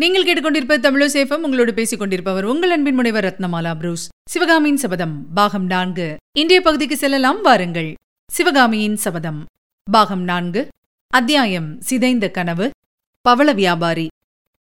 நீங்கள் கேட்டுக்கொண்டிருப்ப தமிழோ சேஃபம். உங்களோடு பேசிக் கொண்டிருப்பவர் உங்கள் அன்பின் முனைவர் ரத்னமாலா புரூஸ். சிவகாமியின் சபதம் பாகம் நான்கு. இன்றைய பகுதிக்கு செல்லலாம் வாருங்கள். சிவகாமியின் சபதம் பாகம் நான்கு. அத்தியாயம் சிதைந்த கனவு. பவள வியாபாரி.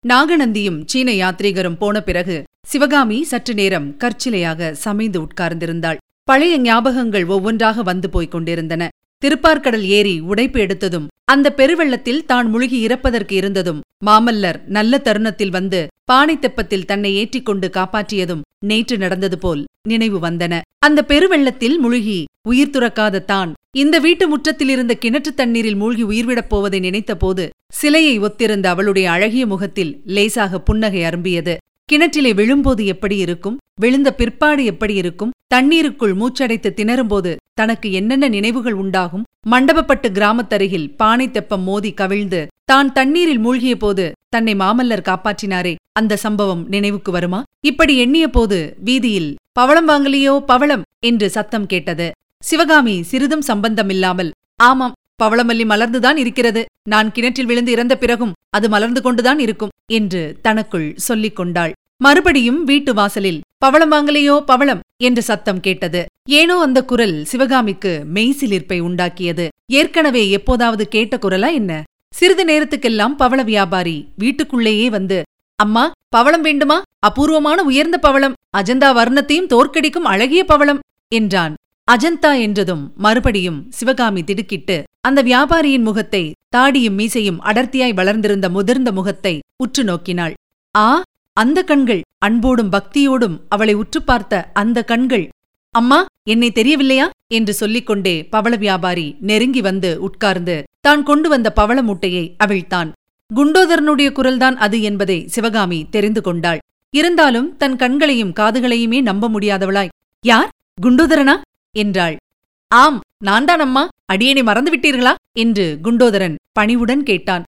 நாகநந்தியும் சீன யாத்ரீகரும் போன பிறகு சிவகாமி சற்று நேரம் கற்சிலையாக சமைந்து உட்கார்ந்திருந்தாள். பழைய ஞாபகங்கள் ஒவ்வொன்றாக வந்து போய்க் கொண்டிருந்தன. திருப்பார்கடல் ஏரி உடைப்பு எடுத்ததும் அந்த பெருவெள்ளத்தில் தான் முழுகி இறப்பதற்கு இருந்ததும் மாமல்லர் நல்ல தருணத்தில் வந்து பானை தெப்பத்தில் தன்னை ஏற்றிக்கொண்டு காப்பாற்றியதும் நேற்று நடந்தது போல் நினைவு வந்தன. அந்த பெருவெள்ளத்தில் முழுகி உயிர் துறக்காத தான் இந்த வீட்டு முற்றத்தில் இருந்த கிணற்று தண்ணீரில் மூழ்கி உயிர்விடப் போவதை நினைத்தபோது சிலையை ஒத்திருந்த அவளுடைய அழகிய முகத்தில் லேசாக புன்னகை அரும்பியது. கிணற்றிலே விழும்போது எப்படி இருக்கும்? விழுந்த பிற்பாடு எப்படி இருக்கும்? தண்ணீருக்குள் மூச்சடைத்து திணறும்போது தனக்கு என்னென்ன நினைவுகள் உண்டாகும்? மண்டபப்பட்டு கிராமத்தருகில் பானை தெப்பம் மோதி கவிழ்ந்து தான் தண்ணீரில் மூழ்கிய போது தன்னை மாமல்லர் காப்பாற்றினாரே. அந்த சம்பவம் நினைவுக்கு வருமா? இப்படி எண்ணிய போது வீதியில் பவளம் வாங்கலியோ பவளம்? என்று சத்தம் கேட்டது. சிவகாமி சிறிதும் சம்பந்தமில்லாமல் ஆமாம் பவளமல்லி மலர்ந்துதான் இருக்கிறது. நான் கிணற்றில் விழுந்து இறந்த பிறகும் அது மலர்ந்து கொண்டுதான் இருக்கும் என்று தனக்குள் சொல்லிக் கொண்டாள் மறுபடியும் வீட்டு வாசலில் பவளம் வாங்கலையோ பவளம்? என்று சத்தம் கேட்டது. ஏனோ அந்த குரல் சிவகாமிக்கு மெய்சிலிர்ப்பை உண்டாக்கியது. ஏற்கனவே எப்போதாவது கேட்ட குரலா என்ன? சிறிது நேரத்துக்கெல்லாம் பவள வியாபாரி வீட்டுக்குள்ளேயே வந்து அம்மா பவளம் வேண்டுமா? அபூர்வமான உயர்ந்த பவளம் அஜந்தா வர்ணத்தையும் தோற்கடிக்கும் அழகிய பவளம் என்றான். அஜந்தா என்றதும் மறுபடியும் சிவகாமி திடுக்கிட்டு அந்த வியாபாரியின் முகத்தை தாடியும் மீசையும் அடர்த்தியாய் வளர்ந்திருந்த முதிர்ந்த முகத்தை உற்று நோக்கினாள். ஆ அந்த கண்கள் அன்போடும் பக்தியோடும் அவளை உற்று பார்த்த அந்த கண்கள் அம்மா என்னை தெரியவில்லையா? என்று சொல்லிக்கொண்டே பவள வியாபாரி நெருங்கி வந்து உட்கார்ந்து தான் கொண்டு வந்த பவள மூட்டையை அவிழ்த்தான். குண்டோதரனுடைய குரல்தான் அது என்பதை சிவகாமி தெரிந்து கொண்டாள். இருந்தாலும் தன் கண்களையும் காதுகளையுமே நம்ப முடியாதவளாய் யார்? குண்டோதரனா? என்றாள். ஆம் நான்தான் அம்மா அடியேனை மறந்துவிட்டீர்களா? என்று குண்டோதரன் பணிவுடன் கேட்டான்.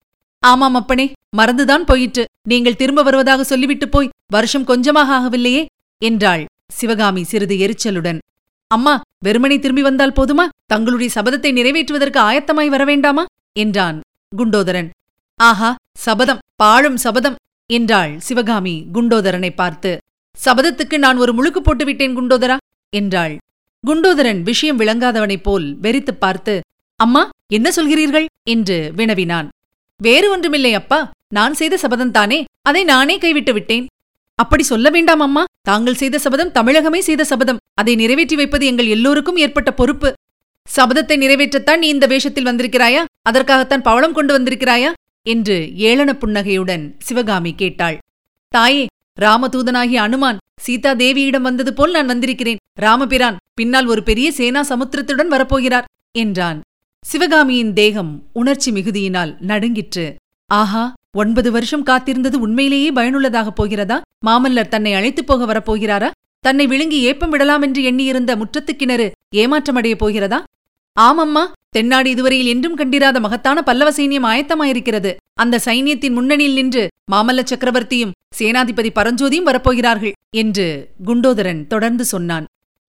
ஆமாம் அப்பனே மறந்துதான் போயிற்று. நீங்கள் திரும்ப வருவதாக சொல்லிவிட்டு போய் வருஷம் கொஞ்சமாக ஆகவில்லையே? என்றாள் சிவகாமி சிறிது எரிச்சலுடன். அம்மா வெறுமனை திரும்பி வந்தால் போதுமா? தங்களுடைய சபதத்தை நிறைவேற்றுவதற்கு ஆயத்தமாய் வரவேண்டாமா என்றான் குண்டோதரன். ஆஹா சபதம் பாழும் சபதம் என்றாள் சிவகாமி குண்டோதரனை பார்த்து. சபதத்துக்கு நான் ஒரு முழுக்கு போட்டுவிட்டேன் குண்டோதரா? என்றாள். குண்டோதரன் விஷயம் விளங்காதவனைப் போல் வெறித்துப் பார்த்து அம்மா என்ன சொல்கிறீர்கள்? என்று வினவினான். வேறு ஒன்றுமில்லை அப்பா. நான் செய்த சபதம்தானே அதை நானே கைவிட்டு விட்டேன். அப்படி சொல்ல வேண்டாம் அம்மா. தாங்கள் செய்த சபதம் தமிழகமே செய்த சபதம். அதை நிறைவேற்றி வைப்பது எங்கள் எல்லோருக்கும் ஏற்பட்ட பொறுப்பு. சபதத்தை நிறைவேற்றத்தான் நீ இந்த வேஷத்தில் வந்திருக்கிறாயா? அதற்காகத்தான் பவளம் கொண்டு வந்திருக்கிறாயா? என்று ஏளன புன்னகையுடன் சிவகாமி கேட்டாள். தாயே ராமதூதனாகிய அனுமான் சீதா தேவியிடம் வந்தது போல் நான் வந்திருக்கிறேன். ராமபிரான் பின்னால் ஒரு பெரிய சேனா சமுத்திரத்துடன் வரப்போகிறார் என்றான். சிவகாமியின் தேகம் உணர்ச்சி மிகுதியினால் நடுங்கிற்று. ஆஹா ஒன்பது வருஷம் காத்திருந்தது உண்மையிலேயே பயனுள்ளதாகப் போகிறதா? மாமல்லர் தன்னை அழைத்துப் போக வரப்போகிறாரா? தன்னை விழுங்கி ஏப்பம் விடலாம் என்று எண்ணியிருந்த முற்றத்துக் கிணறு ஏமாற்றமடையப் போகிறதா? ஆமம்மா தென்னாடு இதுவரையில் என்றும் கண்டிராத மகத்தான பல்லவ சைன்யம் ஆயத்தமாயிருக்கிறது. அந்த சைன்யத்தின் முன்னணியில் நின்று மாமல்ல சக்கரவர்த்தியும் சேனாதிபதி பரஞ்சோதியும் வரப்போகிறார்கள் என்று குண்டோதரன் தொடர்ந்து சொன்னான்.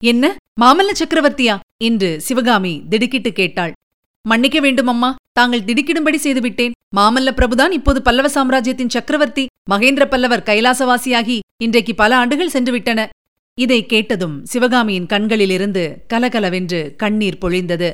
என்ன? மாமல்ல சக்கரவர்த்தியா? என்று சிவகாமி திடுக்கிட்டு கேட்டாள். மன்னிக்க வேண்டும் அம்மா தாங்கள் திடுக்கிடும்படி செய்துவிட்டேன். மாமல்ல பிரபுதான் இப்போது பல்லவ சாம்ராஜ்யத்தின் சக்கரவர்த்தி மகேந்திர பல்லவர் கைலாசவாசியாகி இன்றைக்கு பல ஆண்டுகள் சென்றுவிட்டன இதை கேட்டதும் சிவகாமியின் கண்களிலிருந்து கலகலவென்று கண்ணீர் பொழிந்தது.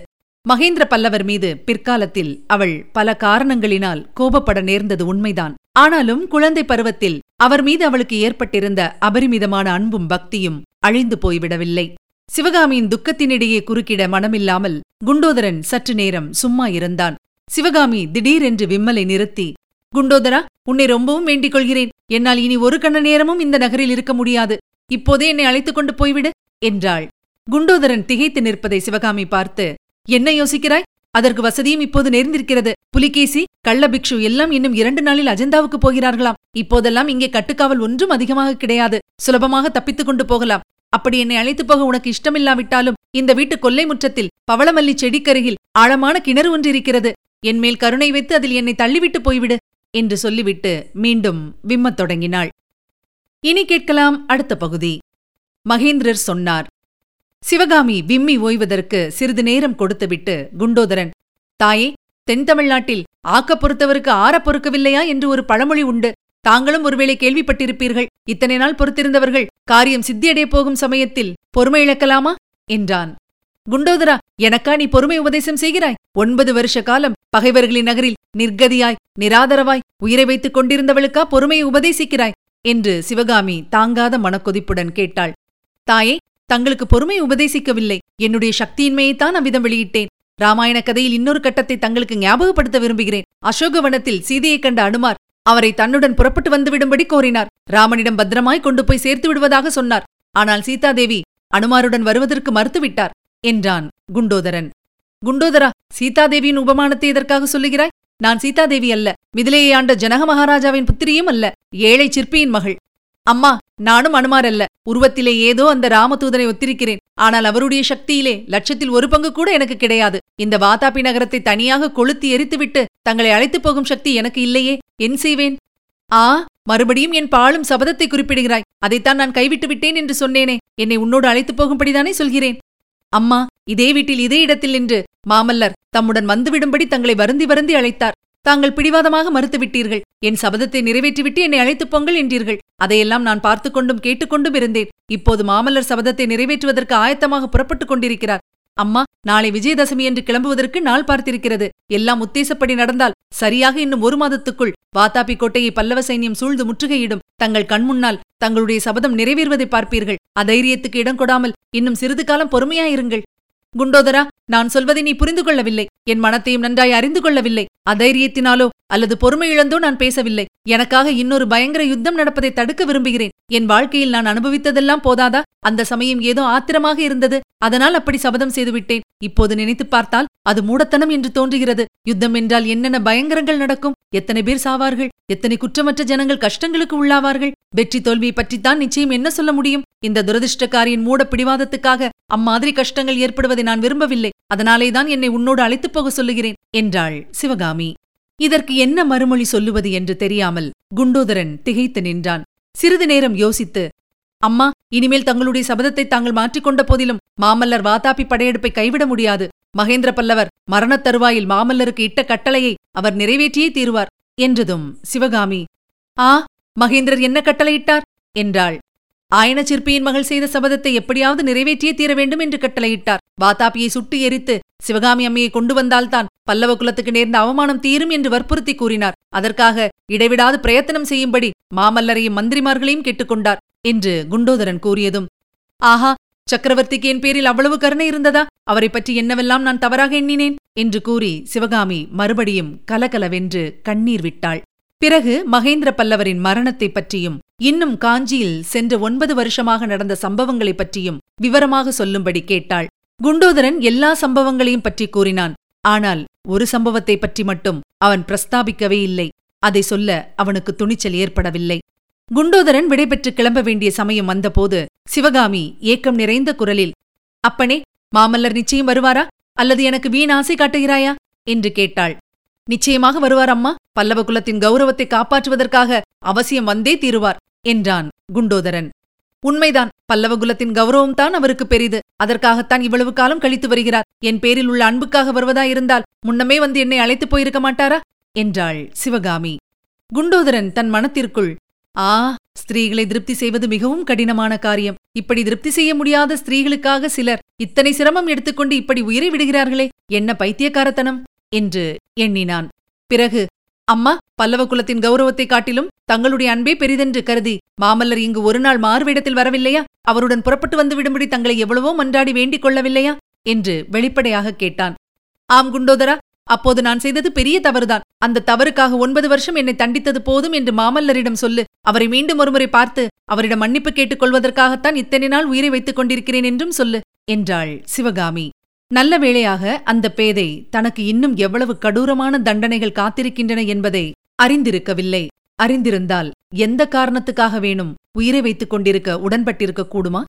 மகேந்திர பல்லவர் மீது பிற்காலத்தில் அவள் பல காரணங்களினால் கோபப்பட நேர்ந்தது உண்மைதான். ஆனாலும் குழந்தை பருவத்தில் அவர் மீது அவளுக்கு ஏற்பட்டிருந்த அபரிமிதமான அன்பும் பக்தியும் அழிந்து போய்விடவில்லை. சிவகாமியின் துக்கத்தினிடையே குறுக்கிட மனமில்லாமல் குண்டோதரன் சற்று நேரம் சும்மா இருந்தான். சிவகாமி திடீரென்று விம்மலை நிறுத்தி குண்டோதரா உன்னை ரொம்பவும் வேண்டிக் கொள்கிறேன். என்னால் இனி ஒரு கண்ண நேரமும் இந்த நகரில் இருக்க முடியாது. இப்போதே என்னை அழைத்துக் கொண்டு போய்விடு என்றாள். குண்டோதரன் திகைத்து நிற்பதை சிவகாமி பார்த்து என்ன யோசிக்கிறாய்? அதற்கு வசதியும் இப்போது நேர்ந்திருக்கிறது. புலிகேசி கள்ளபிக்ஷு எல்லாம் இன்னும் இரண்டு நாளில் அஜந்தாவுக்கு போகிறார்களாம். இப்போதெல்லாம் இங்கே கட்டுக்காவல் ஒன்றும் அதிகமாக கிடையாது. சுலபமாக தப்பித்துக் கொண்டு போகலாம். அப்படி என்னை அழைத்துப் போக உனக்கு இஷ்டமில்லாவிட்டாலும் இந்த வீட்டு கொல்லை முற்றத்தில் பவளமல்லி செடிக்கருகில் ஆழமான கிணறு ஒன்று இருக்கிறது. என்மேல் கருணை வைத்து அதில் என்னை தள்ளிவிட்டு போய்விடு என்று சொல்லிவிட்டு மீண்டும் விம்மத் தொடங்கினாள். இனி கேட்கலாம் அடுத்த பகுதி. மகேந்திரர் சொன்னார் சிவகாமி விம்மி ஓய்வதற்கு சிறிது நேரம் கொடுத்துவிட்டு குண்டோதரன் தாயே தென் தமிழ்நாட்டில் ஆக்கப் பொறுத்தவருக்கு ஆறப் பொறுக்கவில்லையா என்று ஒரு பழமொழி உண்டு. தாங்களும் ஒருவேளை கேள்விப்பட்டிருப்பீர்கள் இத்தனை நாள் பொறுத்திருந்தவர்கள் காரியம் சித்தியடைய போகும் சமயத்தில் பொறுமை இழக்கலாமா? என்றான். குண்டோதரா எனக்கா நீ பொறுமை உபதேசம் செய்கிறாய்? ஒன்பது வருஷ காலம் பகைவர்களின் நகரில் நிர்கதியாய் நிராதரவாய் உயிரை வைத்துக் கொண்டிருந்தவளுக்கா பொறுமையை உபதேசிக்கிறாய்? என்று சிவகாமி தாங்காத மனக்கொதிப்புடன் கேட்டாள். தாயே தங்களுக்கு பொறுமை உபதேசிக்கவில்லை. என்னுடைய சக்தியின்மையைத்தான் அவ்விதம் வெளியிட்டேன். ராமாயண கதையில் இன்னொரு கட்டத்தை தங்களுக்கு ஞாபகப்படுத்த விரும்புகிறேன். அசோகவனத்தில் சீதையைக் கண்ட அனுமார் அவரை தன்னுடன் புறப்பட்டு வந்துவிடும்படி கோரினார். ராமனிடம் பத்திரமாய் கொண்டு போய் சேர்த்து விடுவதாக சொன்னார். ஆனால் சீதாதேவி அனுமாருடன் வருவதற்கு மறுத்துவிட்டார் என்றான் குண்டோதரன். குண்டோதரா சீதாதேவியின் உபமானத்தை எதற்காக சொல்லுகிறாய்? நான் சீதாதேவி அல்ல. மிதிலையை ஆண்ட ஜனக மகாராஜாவின் புத்திரியும் அல்ல. ஏழை சிற்பியின் மகள். அம்மா நானும் அனுமார் அல்ல. உருவத்திலே ஏதோ அந்த ராமதூதனை ஒத்திருக்கிறேன். ஆனால் அவருடைய சக்தியிலே லட்சத்தில் ஒரு பங்கு கூட எனக்கு கிடையாது. இந்த வாதாபி நகரத்தை தனியாக கொளுத்தி எரித்துவிட்டு தங்களை அழைத்துப் போகும் சக்தி எனக்கு இல்லையே. என் செய்வேன்? ஆ மறுபடியும் என் பாழும் சபதத்தை குறிப்பிடுகிறாய். அதைத்தான் நான் கைவிட்டு விட்டேன் என்று சொன்னேனே. என்னை உன்னோடு அழைத்துப் போகும்படிதானே சொல்கிறேன். அம்மா இதே வீட்டில் இதே இடத்தில் நின்று மாமல்லர் தம்முடன் வந்துவிடும்படி தங்களை வருந்தி வருந்தி அழைத்தார். தாங்கள் பிடிவாதமாக மறுத்துவிட்டீர்கள். என் சபதத்தை நிறைவேற்றிவிட்டு என்னை அழைத்துப் பொங்கல் என்றீர்கள். அதையெல்லாம் நான் பார்த்துக்கொண்டும் கேட்டுக்கொண்டும் இருந்தேன். இப்போது மாமல்லர் சபதத்தை நிறைவேற்றுவதற்கு ஆயத்தமாக புறப்பட்டுக் கொண்டிருக்கிறார். அம்மா நாளை விஜயதசமி என்று கிளம்புவதற்கு நாள் பார்த்திருக்கிறது. எல்லாம் உத்தேசப்படி நடந்தால் சரியாக இன்னும் ஒரு மாதத்துக்குள் வாத்தாபி கோட்டையை பல்லவ சைன்யம் சூழ்ந்து முற்றுகையிடும். தங்கள் கண்முன்னால் தங்களுடைய சபதம் நிறைவேறுவதை பார்ப்பீர்கள். அதைரியத்துக்கு இடம் கொடாமல் இன்னும் சிறிது காலம் பொறுமையாயிருங்கள். குண்டோதரா நான் சொல்வதை நீ புரிந்து கொள்ளவில்லை. என் மனத்தையும் நன்றாய் அறிந்து கொள்ளவில்லை. அதைரியத்தினாலோ அல்லது பொறுமை இழந்தோ நான் பேசவில்லை. எனக்காக இன்னொரு பயங்கர யுத்தம் நடப்பதை தடுக்க விரும்புகிறேன். என் வாழ்க்கையில் நான் அனுபவித்ததெல்லாம் போதாதா? அந்த சமயம் ஏதோ ஆத்திரமாக இருந்தது. அதனால் அப்படி சபதம் செய்துவிட்டேன் இப்போது நினைத்துப் பார்த்தால் அது மூடத்தனம் என்று தோன்றுகிறது. யுத்தம் என்றால் என்னென்ன பயங்கரங்கள் நடக்கும்? எத்தனை பேர் சாவார்கள்? எத்தனை குற்றமற்ற ஜனங்கள் கஷ்டங்களுக்கு உள்ளாவார்கள்? வெற்றி தோல்வியை பற்றித்தான் நிச்சயம் என்ன சொல்ல முடியும்? இந்த துரதிருஷ்டக்காரியின் மூட பிடிவாதத்துக்காக அம்மாதிரி கஷ்டங்கள் ஏற்படுவதை நான் விரும்பவில்லை. அதனாலேதான் என்னை உன்னோடு அழைத்துப் போக சொல்லுகிறேன் என்றாள் சிவகாமி. இதற்கு என்ன மறுமொழி சொல்லுவது என்று தெரியாமல் குண்டோதரன் திகைத்து நின்றான். சிறிது நேரம் யோசித்து அம்மா இனிமேல் தங்களுடைய சபதத்தை தாங்கள் மாற்றிக்கொண்ட போதிலும் மாமல்லர் வாதாபி படையெடுப்பை கைவிட முடியாது. மகேந்திர பல்லவர் மரணத் தருவாயில் மாமல்லருக்கு இட்ட கட்டளையை அவர் நிறைவேற்றியே தீருவார் என்றதும் சிவகாமி. ஆ மகேந்திரர் என்ன கட்டளையிட்டார் என்றாள். ஆயன சிற்பியின் மகள் செய்த சபதத்தை எப்படியாவது நிறைவேற்றியே தீர வேண்டும் என்று கட்டளையிட்டார். வாதாபியை சுட்டு எரித்து சிவகாமி அம்மையை கொண்டு வந்தால்தான் பல்லவ குலத்துக்கு நேர்ந்த அவமானம் தீரும் என்று வற்புறுத்தி கூறினார். அதற்காக இடைவிடாது பிரயத்தனம் செய்யும்படி மாமல்லரையும் மந்திரிமார்களையும் கேட்டுக்கொண்டார் என்று குண்டோதரன் கூறியதும் ஆஹா சக்கரவர்த்திக்கு என் பேரில் அவ்வளவு கருணை இருந்ததா? அவரை பற்றி என்னவெல்லாம் நான் தவறாக எண்ணினேன்? என்று கூறி சிவகாமி மறுபடியும் கலகலவென்று கண்ணீர் விட்டாள். பிறகு மகேந்திர பல்லவரின் மரணத்தைப் பற்றியும் இன்னும் காஞ்சியில் சென்ற ஒன்பது வருஷமாக நடந்த சம்பவங்களைப் பற்றியும் விவரமாக சொல்லும்படி கேட்டாள். குண்டோதரன் எல்லா சம்பவங்களையும் பற்றி கூறினான். ஆனால் ஒரு சம்பவத்தை பற்றி மட்டும் அவன் பிரஸ்தாபிக்கவே இல்லை. அதை சொல்ல அவனுக்கு துணிச்சல் ஏற்படவில்லை. குண்டோதரன் விடைபெற்று கிளம்ப வேண்டிய சமயம் வந்தபோது சிவகாமி ஏக்கம் நிறைந்த குரலில் அப்பனே மாமல்லர் நிச்சயம் வருவாரா? அல்லது எனக்கு வீண் ஆசை காட்டுகிறாயா? என்று கேட்டாள். நிச்சயமாக வருவார் அம்மா. பல்லவ குலத்தின் கௌரவத்தை காப்பாற்றுவதற்காக அவசியம் வந்தே தீருவார் என்றான் குண்டோதரன். உண்மைதான். பல்லவ குலத்தின் கௌரவம்தான் அவருக்கு பெரிது. அதற்காகத்தான் இவ்வளவு காலம் கழித்து வருகிறார். என் பேரில் உள்ள அன்புக்காக வருவதாயிருந்தால் முன்னமே வந்து என்னை அழைத்துப் போயிருக்க மாட்டாரா? என்றாள் சிவகாமி. குண்டோதரன் தன் மனத்திற்குள் ஆ ஸ்திரீகளை திருப்தி செய்வது மிகவும் கடினமான காரியம். இப்படி திருப்தி செய்ய முடியாத ஸ்திரீகளுக்காக சிலர் இத்தனை சிரமம் எடுத்துக்கொண்டு இப்படி உயிரை விடுகிறார்களே என்ன பைத்தியக்காரத்தனம்? என்று எண்ணினான். பிறகு அம்மா பல்லவ குலத்தின் கௌரவத்தைக் காட்டிலும் தங்களுடைய அன்பே பெரிதென்று கருதி மாமல்லர் இங்கு ஒரு நாள் மாறுவேடத்தில் வரவில்லையா? அவருடன் புறப்பட்டு வந்து விடும்படி தங்களை எவ்வளவோ மன்றாடி வேண்டிக் கொள்ளவில்லையா? என்று வெளிப்படையாக கேட்டான். ஆம் குண்டோதரா அப்போது நான் செய்தது பெரிய தவறுதான். அந்த தவறுக்காக ஒன்பது வருஷம் என்னை தண்டித்தது போதும் என்று மாமல்லரிடம் சொல்லு. அவரை மீண்டும் ஒருமுறை பார்த்து அவரிடம் மன்னிப்பு கேட்டுக் கொள்வதற்காகத்தான் இத்தனை நாள் உயிரை வைத்துக் கொண்டிருக்கிறேன் என்றும் சொல்லு என்றாள் சிவகாமி. நல்ல வேளையாக அந்த பேதை தனக்கு இன்னும் எவ்வளவு கடூரமான தண்டனைகள் காத்திருக்கின்றன என்பதை அறிந்திருக்கவில்லை. அறிந்திருந்தால் எந்த காரணத்துக்காக வேணும் உயிரை வைத்துக் கொண்டிருக்க உடன்பட்டிருக்க கூடுமா?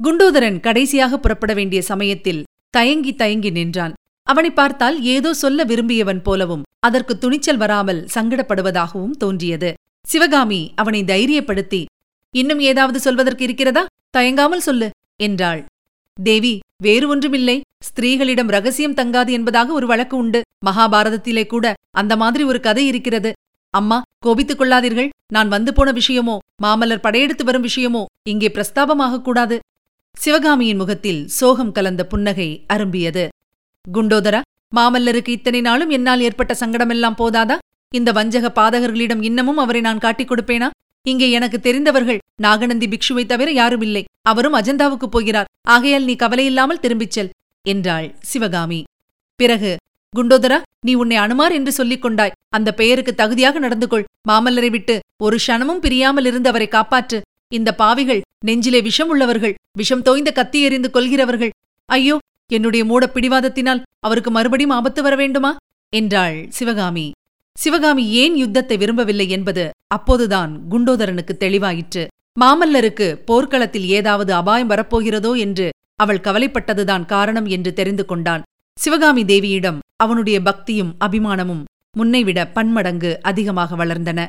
குண்டோதரன் கடைசியாக புறப்பட வேண்டிய சமயத்தில் தயங்கி தயங்கி நின்றான். அவனை பார்த்தால் ஏதோ சொல்ல விரும்பியவன் போலவும் அதற்கு துணிச்சல் வராமல் சங்கடப்படுவதாகவும் தோன்றியது. சிவகாமி அவனை தைரியப்படுத்தி இன்னும் ஏதாவது சொல்வதற்கு இருக்கிறதா? தயங்காமல் சொல்லு என்றாள். தேவி வேறு ஒன்றுமில்லை. ஸ்திரீகளிடம் ரகசியம் தங்காது என்பதாக ஒரு வழக்கு உண்டு. மகாபாரதத்திலே கூட அந்த மாதிரி ஒரு கதை இருக்கிறது. அம்மா கோபித்துக் கொள்ளாதீர்கள். நான் வந்து போன விஷயமோ மாமல்லர் படையெடுத்து வரும் விஷயமோ இங்கே பிரஸ்தாபமாகக் கூடாது. சிவகாமியின் முகத்தில் சோகம் கலந்த புன்னகை அரும்பியது. குண்டோதரா மாமல்லருக்கு இத்தனை நாளும் என்னால் ஏற்பட்ட சங்கடமெல்லாம் போதாதா? இந்த வஞ்சக பாதகர்களிடம் இன்னமும் அவரை நான் காட்டிக் கொடுப்பேனா? இங்கே எனக்கு தெரிந்தவர்கள் நாகநந்தி பிக்ஷுவை தவிர யாரும் இல்லை அவரும் அஜந்தாவுக்குப் போகிறார். ஆகையால் நீ கவலையில்லாமல் திரும்பிச் செல் என்றாள் சிவகாமி. பிறகு குண்டோதரா நீ உன்னை அனுமார் என்று சொல்லிக் கொண்டாய். அந்த பெயருக்கு தகுதியாக நடந்து கொள் மாமல்லரை விட்டு ஒரு க்ஷணமும் பிரியாமல் இருந்து அவரை காப்பாற்று. இந்த பாவிகள் நெஞ்சிலே விஷம் உள்ளவர்கள் விஷம் தோய்ந்த கத்தி எறிந்து கொள்கிறவர்கள் ஐயோ என்னுடைய மூடப் பிடிவாதத்தினால் அவருக்கு மறுபடியும் ஆபத்து வர வேண்டுமா? என்றாள் சிவகாமி. சிவகாமி ஏன் யுத்தத்தை விரும்பவில்லை என்பது அப்போதுதான் குண்டோதரனுக்கு தெளிவாயிற்று. மாமல்லருக்கு போர்க்களத்தில் ஏதாவது அபாயம் வரப்போகிறதோ என்று அவள் கவலைப்பட்டதுதான் காரணம் என்று தெரிந்து கொண்டான். சிவகாமி தேவியிடம் அவனுடைய பக்தியும் அபிமானமும் முன்னைவிட பன்மடங்கு அதிகமாக வளர்ந்தன.